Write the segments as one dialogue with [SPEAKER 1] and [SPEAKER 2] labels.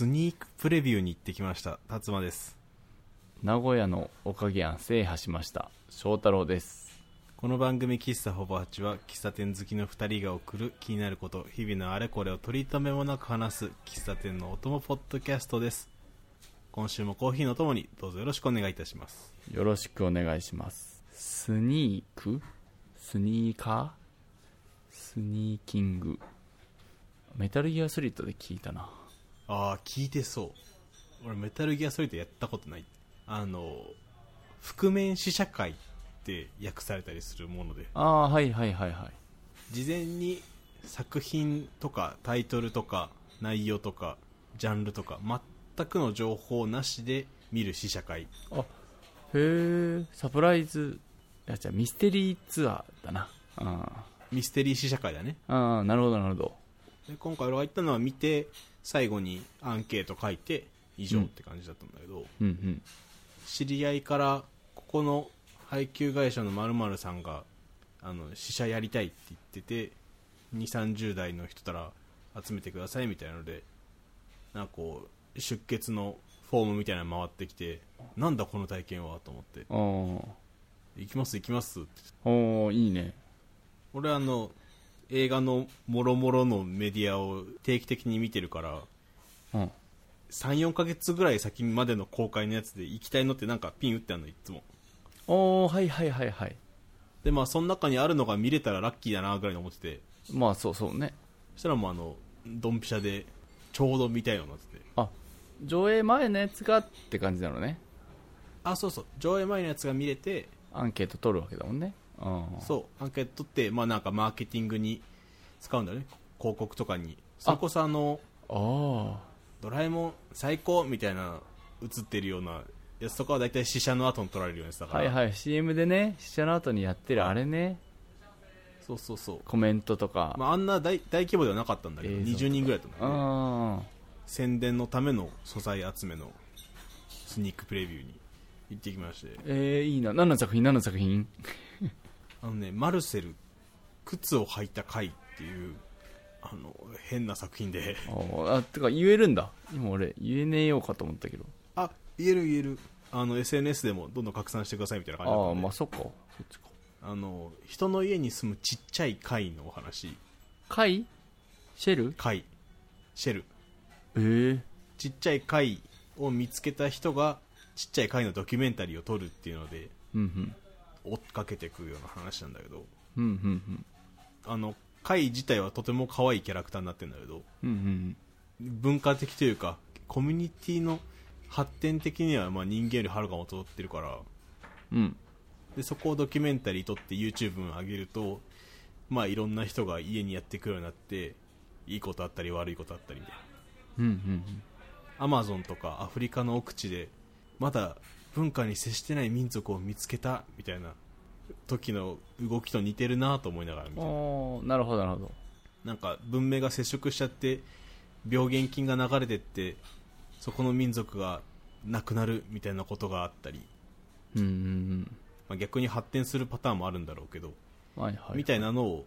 [SPEAKER 1] スニークプレビューに行ってきました。達馬です。
[SPEAKER 2] 名古屋のおかげ庵制覇しました。翔太郎です。
[SPEAKER 1] この番組喫茶ほぼ8は喫茶店好きの2人が送る気になること。日々のあれこれを取り留めもなく話す喫茶店のお供ポッドキャストです。今週もコーヒーのともにどうぞよろしくお願いいたします。
[SPEAKER 2] よろしくお願いします。スニーク？スニーカー？スニーキング？メタルギアソリッドで聞いたな
[SPEAKER 1] ああ聞いてそう。俺メタルギアソリッドやったことない。あの覆面試写会って訳されたりするもので。
[SPEAKER 2] ああはいはいはいはい。
[SPEAKER 1] 事前に作品とかタイトルとか内容とかジャンルとか全くの情報なしで見る試写会。
[SPEAKER 2] あへえサプライズいやじゃあミステリーツアーだな。あ
[SPEAKER 1] ミステリー試写会だね。
[SPEAKER 2] あああなるほどなるほど。
[SPEAKER 1] で今回俺が行ったのは見て最後にアンケート書いて以上って感じだったんだけど、
[SPEAKER 2] うんうん。
[SPEAKER 1] 知り合いからここの配給会社の〇〇さんがあの試写やりたいって言ってて2 3 0代の人たら集めてくださいみたいなのでなんかこう出血のフォームみたいなの回ってきてなんだこの体験はと思って。行きます行きますって。
[SPEAKER 2] おーいいね。
[SPEAKER 1] 俺あの映画のもろもろのメディアを定期的に見てるから
[SPEAKER 2] うん。
[SPEAKER 1] 34ヶ月ぐらい先までの公開のやつで行きたいのってなんかピン打ってあるのいつも。
[SPEAKER 2] おーはいはいはいはい。
[SPEAKER 1] でまあその中にあるのが見れたらラッキーだなぐらいに思ってて。
[SPEAKER 2] まあそうそうね。
[SPEAKER 1] そしたらもうあのドンピシャでちょうど見たいようになって。て
[SPEAKER 2] あ上映前のやつがって感じなのね。
[SPEAKER 1] あそうそう。上映前のやつが見れて
[SPEAKER 2] アンケート取るわけだもんね。うん
[SPEAKER 1] そうアンケート取ってまあなんかマーケティングに使うんだよね。広告とかに。それこそあの
[SPEAKER 2] あ。
[SPEAKER 1] ドラえもん最高みたいな映ってるようなやつとかは大体試写の後に撮られるようなやつだ
[SPEAKER 2] あ
[SPEAKER 1] から、
[SPEAKER 2] はいはい。CM でね試写の後にやってるあれね。
[SPEAKER 1] そうそうそう。
[SPEAKER 2] コメントとか、
[SPEAKER 1] まあ、あんな大大規模ではなかったんだけど
[SPEAKER 2] 映像
[SPEAKER 1] 20人ぐらいだったんだよね
[SPEAKER 2] あ
[SPEAKER 1] 宣伝のための素材集めのスニークプレビューに行ってきまして。
[SPEAKER 2] えー、いいな。何の作品？何の作品？
[SPEAKER 1] あのねマルセル靴を履いた回っていうあの変な作品で。
[SPEAKER 2] あーあてか言えるんだ。今俺言えねえようかと思ったけど。
[SPEAKER 1] あ言える言える。あの SNS でもどんどん拡散してくださいみたいな感じだった
[SPEAKER 2] ああまあそっか。そっちか。
[SPEAKER 1] あの人の家に住むちっちゃい貝のお話。
[SPEAKER 2] 貝？シェル？
[SPEAKER 1] 貝。シェル。
[SPEAKER 2] えー、
[SPEAKER 1] ちっちゃい貝を見つけた人がちっちゃい貝のドキュメンタリーを撮るっていうので。
[SPEAKER 2] うんうん
[SPEAKER 1] 追っかけていくような話なんだけど
[SPEAKER 2] うんうん
[SPEAKER 1] あの貝自体はとても可愛いキャラクターになってるんだけど
[SPEAKER 2] うんうん
[SPEAKER 1] 文化的というかコミュニティの発展的にはまあ人間よりはるかも劣ってるから
[SPEAKER 2] うん。うん
[SPEAKER 1] でそこをドキュメンタリー撮って YouTube に上げるとまあいろんな人が家にやってくるようになっていいことあったり悪いことあったりみたいな。
[SPEAKER 2] うんうん
[SPEAKER 1] アマゾンとかアフリカの奥地でまだ文化に接してない民族を見つけたみたいな時の動きと似てるなと思いながら見て
[SPEAKER 2] うんおーなるほどなるほど。
[SPEAKER 1] なんか文明が接触しちゃって病原菌が流れてってそこの民族がなくなるみたいなことがあったり、
[SPEAKER 2] うんうん
[SPEAKER 1] まあ、逆に発展するパターンもあるんだろうけど、
[SPEAKER 2] うんはいはい。
[SPEAKER 1] みたいなのを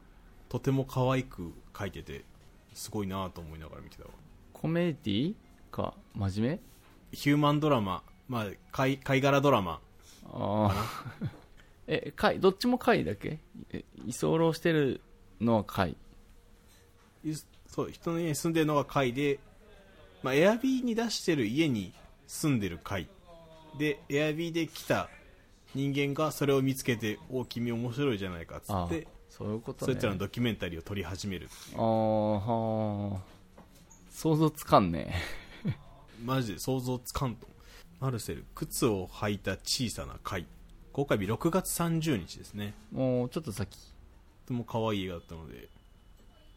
[SPEAKER 1] とても可愛く描いててすごいなと思いながら見てたわ。
[SPEAKER 2] コメディか真面目？
[SPEAKER 1] ヒューマンドラマ、まあ、貝貝殻ドラマ。
[SPEAKER 2] ああ え貝どっちも貝だけ？え居候してるのは貝。
[SPEAKER 1] いそう人の家に住んでるのが貝で、まあ、エアビーに出してる家に住んでる貝。でエアビーで来た人間がそれを見つけて「お君面白いじゃないか」っつって
[SPEAKER 2] そういうことね。
[SPEAKER 1] そういったのドキュメンタリーを撮り始める
[SPEAKER 2] ああはあ想像つかんね。
[SPEAKER 1] マジで想像つかんとマルセル靴を履いた小さな貝公開日6月30日ですね。
[SPEAKER 2] もうちょっと先。
[SPEAKER 1] とても可愛い映画だったので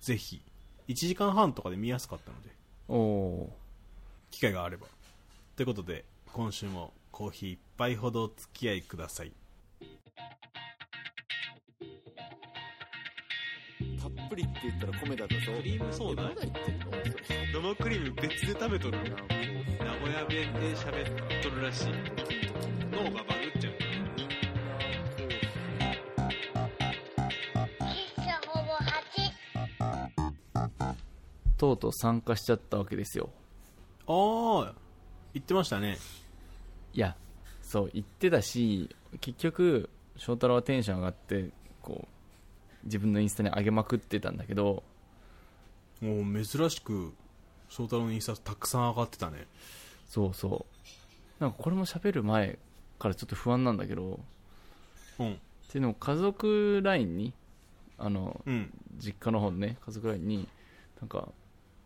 [SPEAKER 1] ぜひ。1時間半とかで見やすかったので
[SPEAKER 2] おお
[SPEAKER 1] 機会があれば。ということで今週もコーヒー一杯ほどお付き合いください
[SPEAKER 3] っぷりって言ったら米だったぞ
[SPEAKER 1] クリームソーダ
[SPEAKER 3] まだ言ってんの？
[SPEAKER 1] 生クリーム別で食べとる名古屋弁で喋っとるらしい。脳がバグっちゃう。
[SPEAKER 4] 喫茶ほぼ8。
[SPEAKER 2] とうとう参加しちゃったわけですよ。
[SPEAKER 1] あ言ってましたね。
[SPEAKER 2] いやそう言ってたし結局翔太郎はテンション上がってこう自分のインスタに上げまくってたんだけど
[SPEAKER 1] もう珍しく翔太郎のインスタたくさん上がってたね。
[SPEAKER 2] そうそう。なんかこれも喋る前からちょっと不安なんだけど
[SPEAKER 1] うん。
[SPEAKER 2] っていうのも家族 LINE にあの
[SPEAKER 1] うん。
[SPEAKER 2] 実家の方のね家族 LINE になんか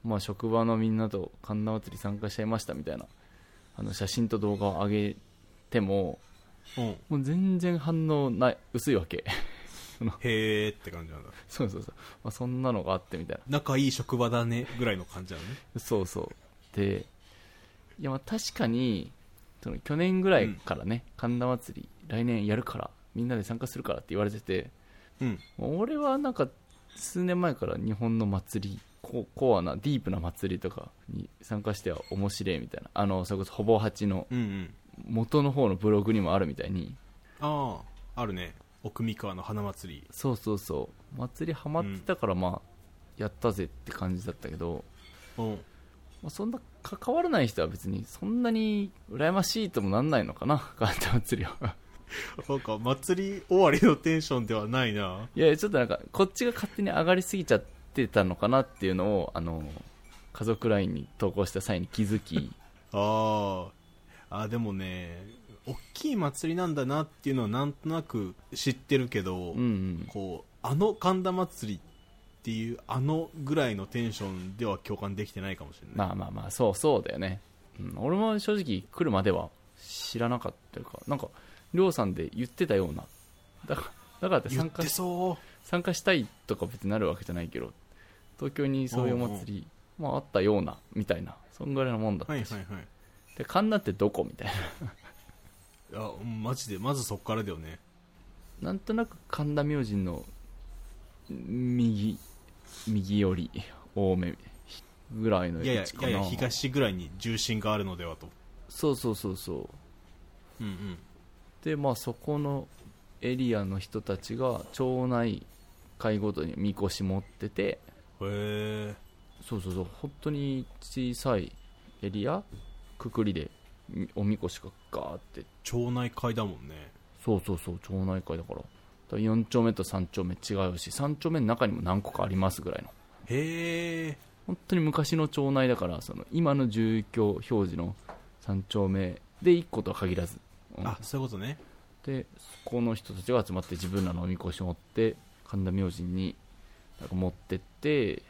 [SPEAKER 2] まあ職場のみんなと神田祭り参加しちゃいましたみたいなあの写真と動画を上げても
[SPEAKER 1] うん。
[SPEAKER 2] もう全然反応ない薄いわけ
[SPEAKER 1] へーって感じなんだ。
[SPEAKER 2] そうそうそう、まあ、そんなのがあってみたいな。
[SPEAKER 1] 仲いい職場だねぐらいの感じなのね。
[SPEAKER 2] そうそう。でいやまあ確かにその去年ぐらいからね、神田祭り来年やるからみんなで参加するからって言われてて
[SPEAKER 1] うん。
[SPEAKER 2] 俺はなんか数年前から日本の祭りココアなディープな祭りとかに参加しては面白いみたいな。あのそれこそほぼ8の
[SPEAKER 1] うんうん。
[SPEAKER 2] 元の方のブログにもあるみたいに。
[SPEAKER 1] あああるね奥三河の花祭り。
[SPEAKER 2] そうそうそう。祭りハマってたからまあやったぜって感じだったけど、
[SPEAKER 1] うん。
[SPEAKER 2] まあ、そんな関わらない人は別にそんなに羨ましいともなんないのかな 神田祭りは。
[SPEAKER 1] なんか祭り終わりのテンションではないな。い
[SPEAKER 2] やちょっとなんかこっちが勝手に上がりすぎちゃってたのかなっていうのをあの家族 LINE に投稿した際に気づき。
[SPEAKER 1] あああでもね大きい祭りなんだなっていうのはなんとなく知ってるけど、
[SPEAKER 2] うんうん。
[SPEAKER 1] こうあの神田祭りっていうあのぐらいのテンションでは共感できてないかもしれない、
[SPEAKER 2] まあまあまあそうそうだよね、うん、俺も正直来るまでは知らなかったかなんかりょうさんで言ってたような。だからだからって参加参加したいとか別になるわけじゃないけど東京にそういうお祭り、まあ、あったようなみたいなそんぐらいのもんだったし、
[SPEAKER 1] うはいはいはい。
[SPEAKER 2] で神田ってどこ？みたいな
[SPEAKER 1] いやマジでまずそっからだよね。
[SPEAKER 2] なんとなく神田明神の右右寄り多めぐらいの
[SPEAKER 1] いやいやいやいや東ぐらいに重心があるのではと。
[SPEAKER 2] そうそうそうそう。
[SPEAKER 1] うんうん。
[SPEAKER 2] でまあそこのエリアの人たちが町内会ごとにみこし持ってて。
[SPEAKER 1] へえ
[SPEAKER 2] そうそうそう。本当に小さいエリアくくりでみおみこしがガーって。
[SPEAKER 1] 町内会だもんね。
[SPEAKER 2] そうそうそう町内会だから。だから4丁目と3丁目違うし3丁目の中にも何個かありますぐらいの。
[SPEAKER 1] へえ
[SPEAKER 2] 本当に昔の町内だからその今の住居表示の3丁目で1個とは限らず、うん。
[SPEAKER 1] あそういうことね。
[SPEAKER 2] でそこの人たちが集まって自分らのおみこしを持って神田明神になんか持ってって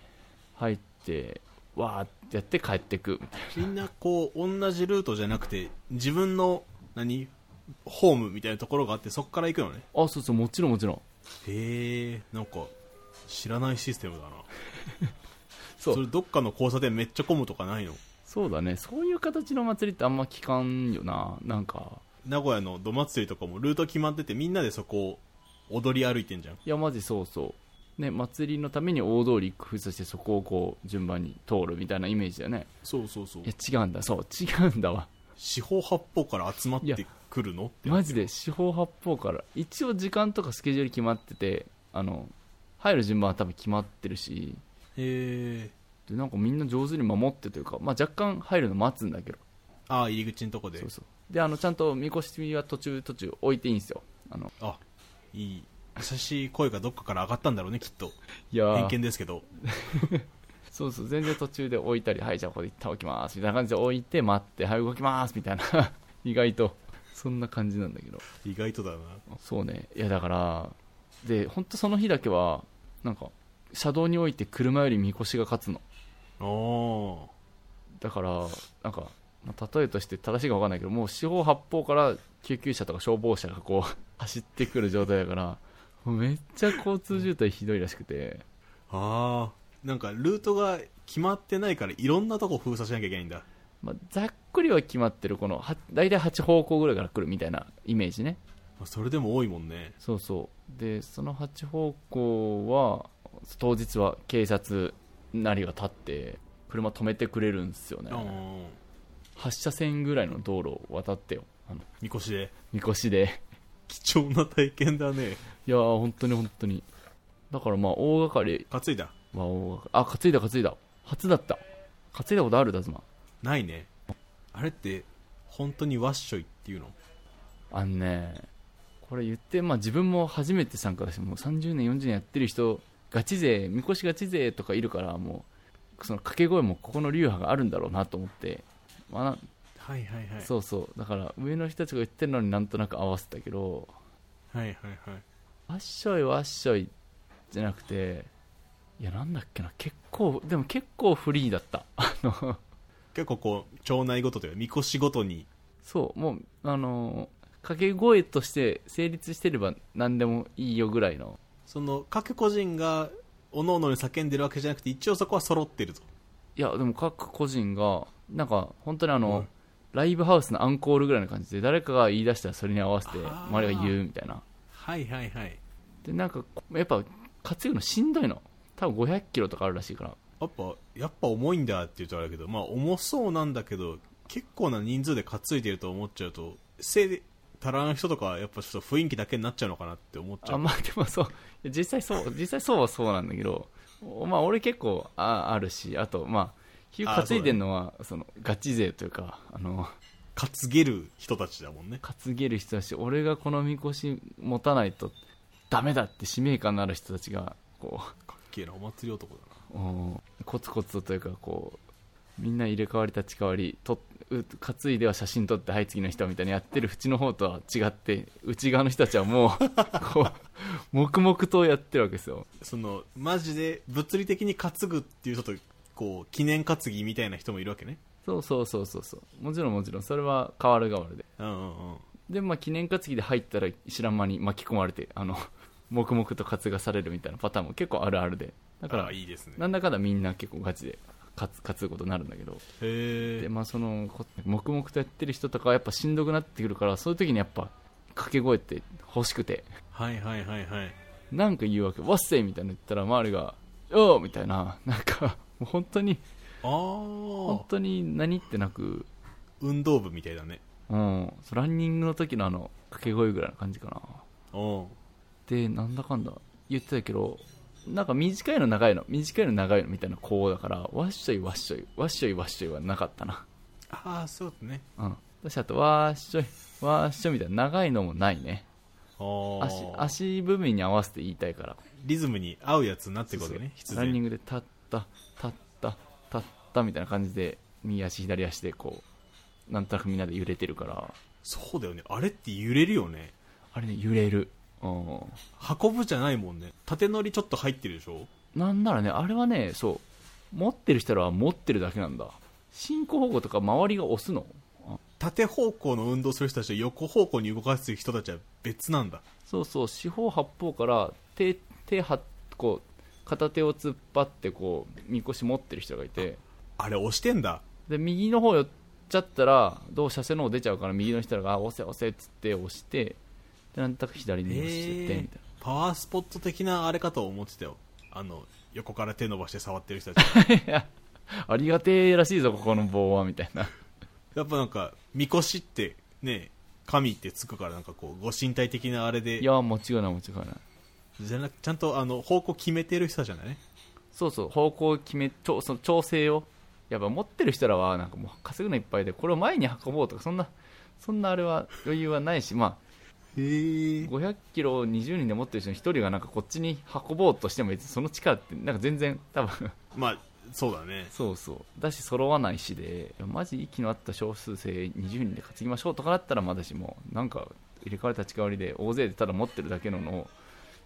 [SPEAKER 2] 入ってわーってやって帰ってく。みたい
[SPEAKER 1] みんなこう同じルートじゃなくて自分の何？ホームみたいなところがあってそこから行くのね。
[SPEAKER 2] なあそうそうもちろんもちろん。
[SPEAKER 1] へえんか知らないシステムだな。
[SPEAKER 2] そう。
[SPEAKER 1] それどっかの交差点めっちゃ混むとかないの？
[SPEAKER 2] そうだね。そういう形の祭りってあんま聞かんよな。なんか。
[SPEAKER 1] 名古屋のど祭りとかもルート決まっててみんなでそこを踊り歩いてんじゃん。
[SPEAKER 2] いやマジそうそうね祭りのために大通り工夫させてそこをこう順番に通るみたいなイメージだよね。
[SPEAKER 1] そうそうそう。
[SPEAKER 2] いや違うんだ。そう違うんだわ。
[SPEAKER 1] 四方八方から集まってくるのって
[SPEAKER 2] マジで四方八方から。一応時間とかスケジュール決まっててあの入る順番は多分決まってるし。
[SPEAKER 1] へえ
[SPEAKER 2] でなんかみんな上手に守ってというか、まあ、若干入るの待つんだけど。
[SPEAKER 1] ああ入り口のとこで。
[SPEAKER 2] そうそうであのちゃんとみこしは途中途中置いていいんですよあの
[SPEAKER 1] あいい優しい声がどっかから上がったんだろうねきっと。
[SPEAKER 2] いやー。
[SPEAKER 1] 偏見ですけど。
[SPEAKER 2] そうそう全然途中で置いたりはいじゃあここで一旦置きますみたいな感じで置いて待ってはい動きますみたいな。意外とそんな感じなんだけど。
[SPEAKER 1] 意外とだな。
[SPEAKER 2] そうね。いやだからで本当その日だけはなんか車道に置いて車よりみこしが勝つの。
[SPEAKER 1] お
[SPEAKER 2] だからなんか、まあ例えとして正しいか分かんないけどもう四方八方から救急車とか消防車がこう走ってくる状態だからめっちゃ交通渋滞ひどいらしくて。
[SPEAKER 1] ああなんかルートが決まってないからいろんなとこ封鎖しなきゃいけないんだ。
[SPEAKER 2] まあ、ざっくりは決まってるこのは大体8方向ぐらいから来るみたいなイメージね。
[SPEAKER 1] まあそれでも多いもんね。
[SPEAKER 2] そうそう。でその8方向は当日は警察なりが立って車止めてくれるんですよね。
[SPEAKER 1] うん
[SPEAKER 2] 8車線ぐらいの道路を渡ってよ。
[SPEAKER 1] みこしで。
[SPEAKER 2] みこしで
[SPEAKER 1] 貴重な体験だね。
[SPEAKER 2] いやー本当に本当に。だからまあ大掛かり。
[SPEAKER 1] 担いだ？
[SPEAKER 2] は大掛かり。あ担いだ担いだ。初だった。担いだことある？だずま
[SPEAKER 1] ないね。あれって本当にワッショイっていうの？
[SPEAKER 2] あのねこれ言って、まあ、自分も初めて参加だしもう30年40年やってる人ガチ勢みこしガチ勢とかいるからもうその掛け声もここの流派があるんだろうなと思って、まあな
[SPEAKER 1] はいはいはい。
[SPEAKER 2] そうそう。だから上の人たちが言ってるのになんとなく合わせたけど
[SPEAKER 1] はいはいはい。
[SPEAKER 2] わっしょいわっしょいじゃなくていやなんだっけな結構でも結構フリーだった。あの
[SPEAKER 1] 結構こう町内ごとというかみこしごとに。
[SPEAKER 2] そうもうあの掛け声として成立してれば何でもいいよぐらいの。
[SPEAKER 1] その各個人が各々に叫んでるわけじゃなくて一応そこは揃ってると
[SPEAKER 2] いやでも各個人がなんか本当にあの、
[SPEAKER 1] うん
[SPEAKER 2] ライブハウスのアンコールぐらいの感じで誰かが言い出したらそれに合わせて周りが言うみたいな。
[SPEAKER 1] はいはいはい。
[SPEAKER 2] でなんかやっぱ担ぐのしんどいの。多分500キロとかあるらしいから。
[SPEAKER 1] やっぱやっぱ重いんだって言うとあれだけどまあ重そうなんだけど結構な人数で担いでると思っちゃうとせいで足らん人とかはやっぱちょっと雰囲気だけになっちゃうのかなって思っちゃう。
[SPEAKER 2] あまあでもそう。実際そう実際そうはそうなんだけどおまあ俺結構ああるしあとまあヒュ
[SPEAKER 1] あ
[SPEAKER 2] 担いでるのはそのガチ勢というかあの
[SPEAKER 1] 担げる人たちだもんね。
[SPEAKER 2] 担げる人だし俺がこのみこし持たないとダメだって使命感のある人たちがこ
[SPEAKER 1] かっけえなお祭り男だな。
[SPEAKER 2] ううんコツコツとというかこうみんな入れ替わり立ち替わりとう担いでは写真撮ってはい次の人みたいにやってる縁の方とは違って内側の人たちはもう こう黙々とやってるわけですよ。
[SPEAKER 1] そのマジで物理的に担ぐっていう人とこう記念担ぎみたいな人もいるわけね。
[SPEAKER 2] そうそうそうそうそう。もちろんもちろん。それは変わる変わるで。
[SPEAKER 1] うんうんうん。
[SPEAKER 2] でまあ記念担ぎで入ったら知らん間に巻き込まれてあの 黙々と担がされるみたいなパターンも結構あるあるで。だか
[SPEAKER 1] あ
[SPEAKER 2] ら
[SPEAKER 1] あいいですね。
[SPEAKER 2] なんだかんだみんな結構ガチで担担ぐことになるんだけど。
[SPEAKER 1] へえ
[SPEAKER 2] でまあそのこ黙々とやってる人とかはやっぱしんどくなってくるからそういう時にやっぱ掛け声って欲しくて。
[SPEAKER 1] はいはいはいはい。
[SPEAKER 2] なんか言うわけ「わっせい!」みたいなの言ったら周りが「おう!」みたいな。なんかもう本当に
[SPEAKER 1] あ
[SPEAKER 2] 本
[SPEAKER 1] あ
[SPEAKER 2] 当に何ってなく。
[SPEAKER 1] 運動部みたいだね。
[SPEAKER 2] うん。ランニングの時のあの掛け声ぐらいな感じかな。でなんだかんだ言ってたけどなんか短いの長いの短いの長いのみたいなこうだからわっしょいわっしょいわっしょいわっしょいはなかったな。
[SPEAKER 1] ああそうだね。
[SPEAKER 2] うん。私あとわっしょいわっしょいみたいな長いのもないね。足足部分に合わせて言いたいから。
[SPEAKER 1] リズムに合うやつになってくるわけね必
[SPEAKER 2] ランニン
[SPEAKER 1] 然
[SPEAKER 2] グで立った立った立ったみたいな感じで右足左足でこうなんとなくみんなで揺れてるから。
[SPEAKER 1] そうだよね。あれって揺れるよね。
[SPEAKER 2] あれね揺れる。うん。
[SPEAKER 1] 運ぶじゃないもんね。縦乗りちょっと入ってるでしょ？
[SPEAKER 2] なんならねあれはねそう。持ってる人らは持ってるだけなんだ。進行方向とか周りが押すの。あ。
[SPEAKER 1] 縦方向の運動する人たちと横方向に動かす人たちは別なんだ。
[SPEAKER 2] そうそう。四方八方から手手はこう片手を突っ張ってこうみこし持ってる人がいて。
[SPEAKER 1] あれ押してんだ。
[SPEAKER 2] で右の方寄っちゃったらどう車線の方出ちゃうから右の人らがあ押せ押せっつって押してでなんとなく左に押してってみたい
[SPEAKER 1] パワースポット的なあれかと思ってたよ。あの横から手伸ばして触ってる人たち。
[SPEAKER 2] ありがてえらしいぞここの棒はみたいな。
[SPEAKER 1] やっぱなんかみこしってね神ってつくからなんかこうご神体的なあれで。
[SPEAKER 2] いやもちろんないもちろんない
[SPEAKER 1] じゃなくちゃんとあの方向決めてる人じゃない？
[SPEAKER 2] そうそう方向を決めちょその調整を。やっぱ持ってる人らはなんかもう稼ぐのいっぱいでこれを前に運ぼうとかそんなそんなあれは余裕はないしま
[SPEAKER 1] へ
[SPEAKER 2] あ
[SPEAKER 1] え
[SPEAKER 2] 500キロを20人で持ってる人の1人がなんかこっちに運ぼうとしても別にその力ってなんか全然多分
[SPEAKER 1] まあそうだね。
[SPEAKER 2] そうそう。だし揃わないしでマジ息の合った少数生20人で担ぎましょうとかだったらまだしもなんか入れ替わり立ち替わりで大勢でただ持ってるだけののを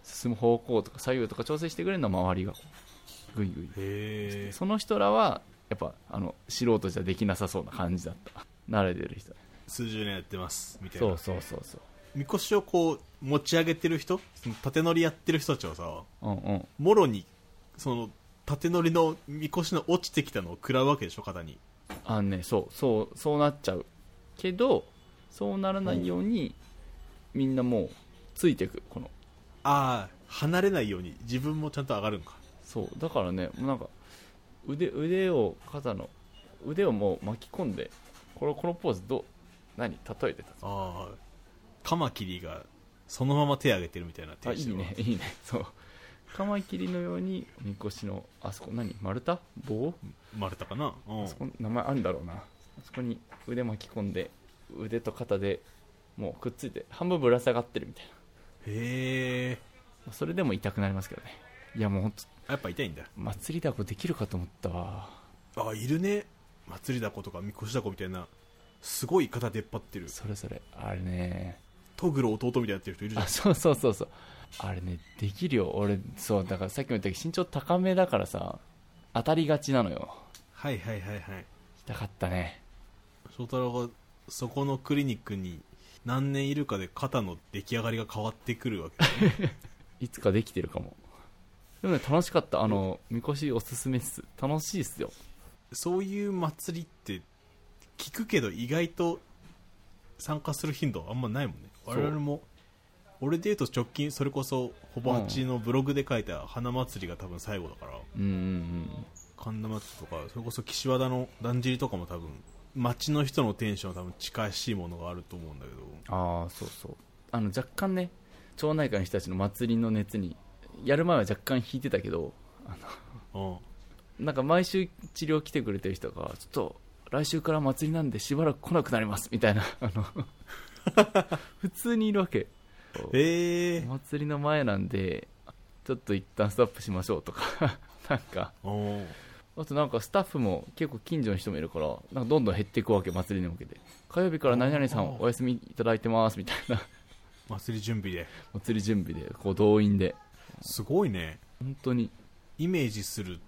[SPEAKER 2] 進む方向とか左右とか調整してくれるのは周りが。グイグイその人らはやっぱあの素人じゃできなさそうな感じだった。慣れてる人。
[SPEAKER 1] 数十年やってますみたいな。
[SPEAKER 2] そうそうそうそう。
[SPEAKER 1] みこしをこう持ち上げてる人その縦乗りやってる人たちはさ
[SPEAKER 2] うんうん。
[SPEAKER 1] もろにその縦乗りのみこしの落ちてきたのを食らうわけでしょ肩に。
[SPEAKER 2] あのねそうそうそうなっちゃうけどそうならないようにみんなもうついていくこの
[SPEAKER 1] ああ離れないように自分もちゃんと上がるんか。
[SPEAKER 2] そうだからねもうなんか腕腕を肩の腕をもう巻き込んでこのこのポーズどう何例えてた
[SPEAKER 1] ああカマキリがそのまま手上げてるみたいな
[SPEAKER 2] あいいねいいね。そう。カマキリのようにみこしのあそこ何丸太？棒？
[SPEAKER 1] 丸太かな？うん。
[SPEAKER 2] あそこ名前あるんだろうな。あそこに腕巻き込んで腕と肩でもうくっついて半分ぶら下がってるみたい
[SPEAKER 1] へえ
[SPEAKER 2] なそれでも痛くなりますけどね。いやもう
[SPEAKER 1] やっぱ痛いんだ。
[SPEAKER 2] 祭りだこできるかと思ったわ。
[SPEAKER 1] あいるね。祭りだことかみこしだこみたいなすごい肩出っ張ってる。
[SPEAKER 2] それそれ。あれね。
[SPEAKER 1] トグロ弟みたいにやってる人いるじゃん。
[SPEAKER 2] あそうそうそうそう。あれねできるよ。俺そうだからさっきも言ったけど身長高めだからさ当たりがちなのよ。
[SPEAKER 1] はいはいはいはい。
[SPEAKER 2] 痛かったね。
[SPEAKER 1] 翔太郎がそこのクリニックに何年いるかで肩の出来上がりが変わってくるわけ。だ ね
[SPEAKER 2] いつかできてるかも。でもね楽しかった。あのみこしおすすめっす。楽しいっすよ。
[SPEAKER 1] そういう祭りって聞くけど意外と参加する頻度あんまないもんね。我々も俺で言うと直近それこそほぼ八のブログで書いた花祭りが多分最後だから。
[SPEAKER 2] うんうんうん。
[SPEAKER 1] 神田祭りとかそれこそ岸和田のだんじりとかも多分街の人のテンションは多分近しいものがあると思うんだけど。
[SPEAKER 2] ああそうそう。あの若干ね町内会の人たちの祭りの熱にやる前は若干引いてたけど
[SPEAKER 1] うん。
[SPEAKER 2] なんか毎週治療来てくれてる人がちょっと来週から祭りなんでしばらく来なくなりますみたいな あの普通にいるわけ。
[SPEAKER 1] へえ。
[SPEAKER 2] お祭りの前なんでちょっと一旦ストップしましょうとか なんか
[SPEAKER 1] お
[SPEAKER 2] あとなんかスタッフも結構近所の人もいるからなんかどんどん減っていくわけ祭りに向けて。火曜日から何々さんお休みいただいてますみたいな。
[SPEAKER 1] 祭り準備で。
[SPEAKER 2] 祭り準備でこう動員で。す
[SPEAKER 1] ごいね。
[SPEAKER 2] 本当に。
[SPEAKER 1] イメージする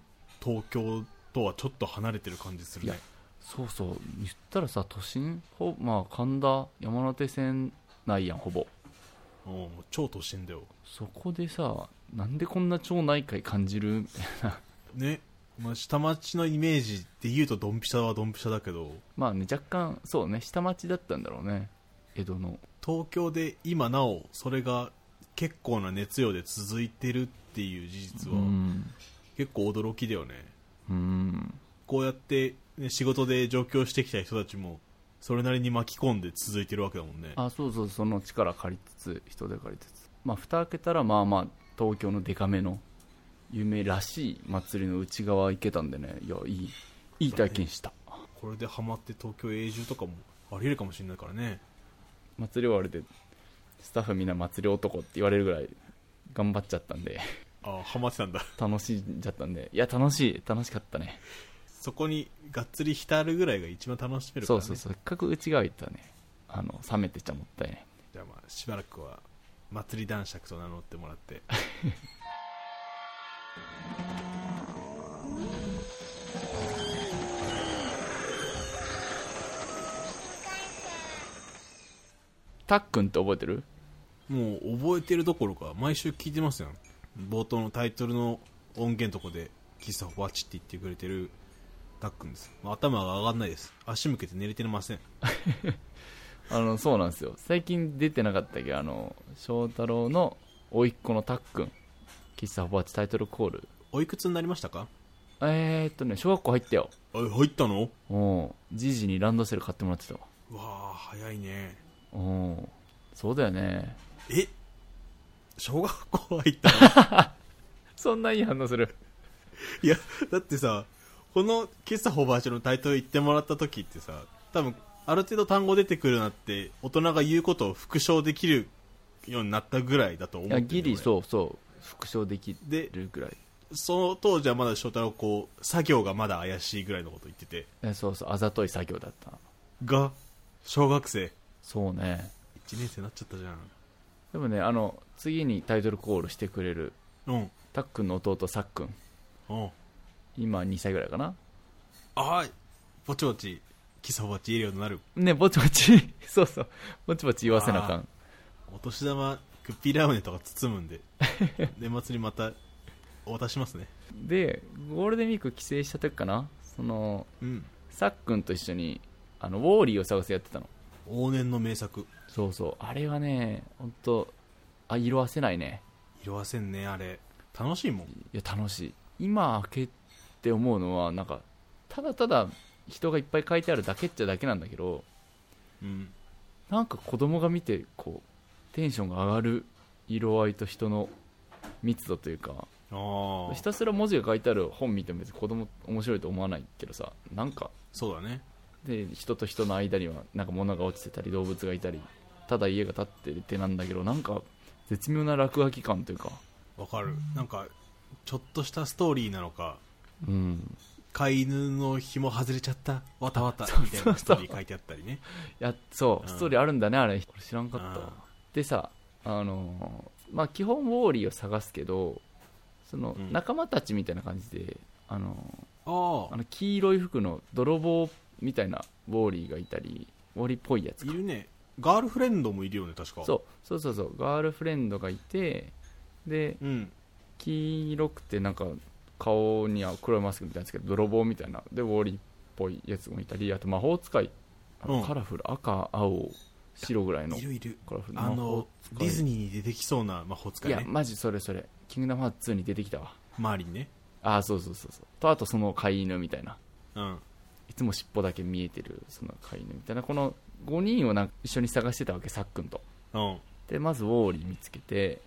[SPEAKER 1] 東京とはちょっと離れてる感じするね。
[SPEAKER 2] そうそう。言ったらさ都心？ほまあ神田山手線内やんほぼ。
[SPEAKER 1] うんもう超都心だよ。
[SPEAKER 2] そこでさなんでこんな町内会感じる？みたいな。
[SPEAKER 1] ね、まあ、下町のイメージで言うとドンピシャはドンピシャだけど
[SPEAKER 2] まあね若干そうね下町だったんだろうね。江戸の。
[SPEAKER 1] 東京で今なおそれが結構な熱量で続いてるっていう事実
[SPEAKER 2] う
[SPEAKER 1] は
[SPEAKER 2] ん。
[SPEAKER 1] 結構驚きだよね、
[SPEAKER 2] うん。
[SPEAKER 1] こうやって、ね、仕事で上京してきた人たちもそれなりに巻き込んで続いてるわけだもんね。
[SPEAKER 2] あそうそうその力借りつつ人手借りつつ。まあ蓋開けたらまあまあ東京のデカめの有名らしい祭りの内側行けたんでね。いやいいいい体験した。
[SPEAKER 1] これでハマって東京永住とかもありえるかもしれないからね。
[SPEAKER 2] 祭り終わりでスタッフみんな祭り男って言われるぐらい頑張っちゃったんで。
[SPEAKER 1] あハマってたんだ。
[SPEAKER 2] 楽しんじゃったんでいや楽しい楽しかったね。
[SPEAKER 1] そこにがっつり浸るぐらいが一番楽しめるから、ね、
[SPEAKER 2] そうそうせっかく内側行ったらねあの冷めてちゃもったいない。
[SPEAKER 1] じゃあまあしばらくは祭り男爵と名乗ってもらって
[SPEAKER 2] たっくんって覚えてる？
[SPEAKER 1] もう覚えてるどころか毎週聞いてますよ冒頭のタイトルの音源とこで喫茶ホワチって言ってくれてるたっくんです、まあ頭が上がんないです。足向けて寝れてません。
[SPEAKER 2] あのそうなんですよ。最近出てなかったけ？どあの翔太郎の甥っ子のたっくん喫茶ホバチタイトルコール。
[SPEAKER 1] おいくつになりましたか？
[SPEAKER 2] えー、っとね小学校入ったよ。
[SPEAKER 1] あ入ったの？
[SPEAKER 2] うん。じいじにランドセル買ってもらってた。わ
[SPEAKER 1] あ早いね。
[SPEAKER 2] うん。そうだよね。
[SPEAKER 1] え？小学校入ったの？
[SPEAKER 2] そんないい反応する。
[SPEAKER 1] いやだってさこの喫茶ホバーチのタイトル言ってもらった時ってさ多分ある程度単語出てくるなって大人が言うことを復唱できるようになったぐらいだと思
[SPEAKER 2] い
[SPEAKER 1] ってる
[SPEAKER 2] やギリ
[SPEAKER 1] う
[SPEAKER 2] そうそう復唱でき
[SPEAKER 1] で
[SPEAKER 2] るぐらい。
[SPEAKER 1] その当時はまだ翔太郎こう作業がまだ怪しいぐらいのこと言ってて。
[SPEAKER 2] えそうそうあざとい作業だった
[SPEAKER 1] が小学生。
[SPEAKER 2] そうね。
[SPEAKER 1] 1年生になっちゃったじゃん。
[SPEAKER 2] でもねあの次にタイトルコールしてくれる
[SPEAKER 1] うん。
[SPEAKER 2] たっくんの弟さっくん。
[SPEAKER 1] うん。
[SPEAKER 2] 今2歳ぐらいかな。
[SPEAKER 1] あーぼちぼち喫茶ホバーチ言えるようになる。
[SPEAKER 2] ねぼちぼち。そうそう。ぼちぼち言わせなあかん。
[SPEAKER 1] お年玉クッピーラムネとか包むんで 年末にまたお渡ししますね。
[SPEAKER 2] でゴールデンウィーク帰省した時かな？その
[SPEAKER 1] うん。
[SPEAKER 2] さっくんと一緒にあのウォーリーを探せやってたの。
[SPEAKER 1] 往年の名作。
[SPEAKER 2] そうそう。あれはね本当あ色あせないね。
[SPEAKER 1] 色あせんねあれ。楽しいもん。
[SPEAKER 2] いや楽しい。今開けて思うのはなんかただただ人がいっぱい書いてあるだけっちゃだけなんだけど
[SPEAKER 1] うん。
[SPEAKER 2] なんか子供が見てこうテンションが上がる色合いと人の密度というかひたすら文字が書いてある本見ても別に子供面白いと思わないけどさなんか。
[SPEAKER 1] そうだね。
[SPEAKER 2] で人と人の間にはなんか物が落ちてたり動物がいたりただ家が建ってるってなんだけどなんか絶妙な落書き感というか。
[SPEAKER 1] わかる。なんかちょっとしたストーリーなのか
[SPEAKER 2] うん。
[SPEAKER 1] 飼い犬の紐外れちゃったわたわたみたいなストーリー書いてあったりね。
[SPEAKER 2] いやそう。
[SPEAKER 1] うん。
[SPEAKER 2] ストーリーあるんだねあれ。俺知らんかったでさあのーまあ基本ウォーリーを探すけどその
[SPEAKER 1] うん。
[SPEAKER 2] 仲間たちみたいな感じで、あのあの黄色い服の泥棒みたいなウォーリーがいたりウォーリーっぽいやつか。
[SPEAKER 1] いるね。ガールフレンドもいるよね確か。
[SPEAKER 2] そう。そうそうそう。ガールフレンドがいてで
[SPEAKER 1] うん。
[SPEAKER 2] 黄色くてなんか顔には黒いマスクみたいなんですけど泥棒みたいな。でウォーリーっぽいやつもいたりあと魔法使い。あの
[SPEAKER 1] うん。
[SPEAKER 2] カラフル。赤青白ぐらいの
[SPEAKER 1] いるいる。あのディズ
[SPEAKER 2] ニ
[SPEAKER 1] ニーに出てきそうな魔法使いね。
[SPEAKER 2] いやマジそれそれ。キングダムハーツ2に出てきたわ。
[SPEAKER 1] 周りにね。
[SPEAKER 2] ああそうそうそうそう。とあとその飼い犬みたいな。
[SPEAKER 1] うん。
[SPEAKER 2] いつも尻尾だけ見えてるその飼い犬みたいな。この5人をなんか一緒に探してたわけさっくんと。
[SPEAKER 1] うん。
[SPEAKER 2] でまずウォーリー見つけて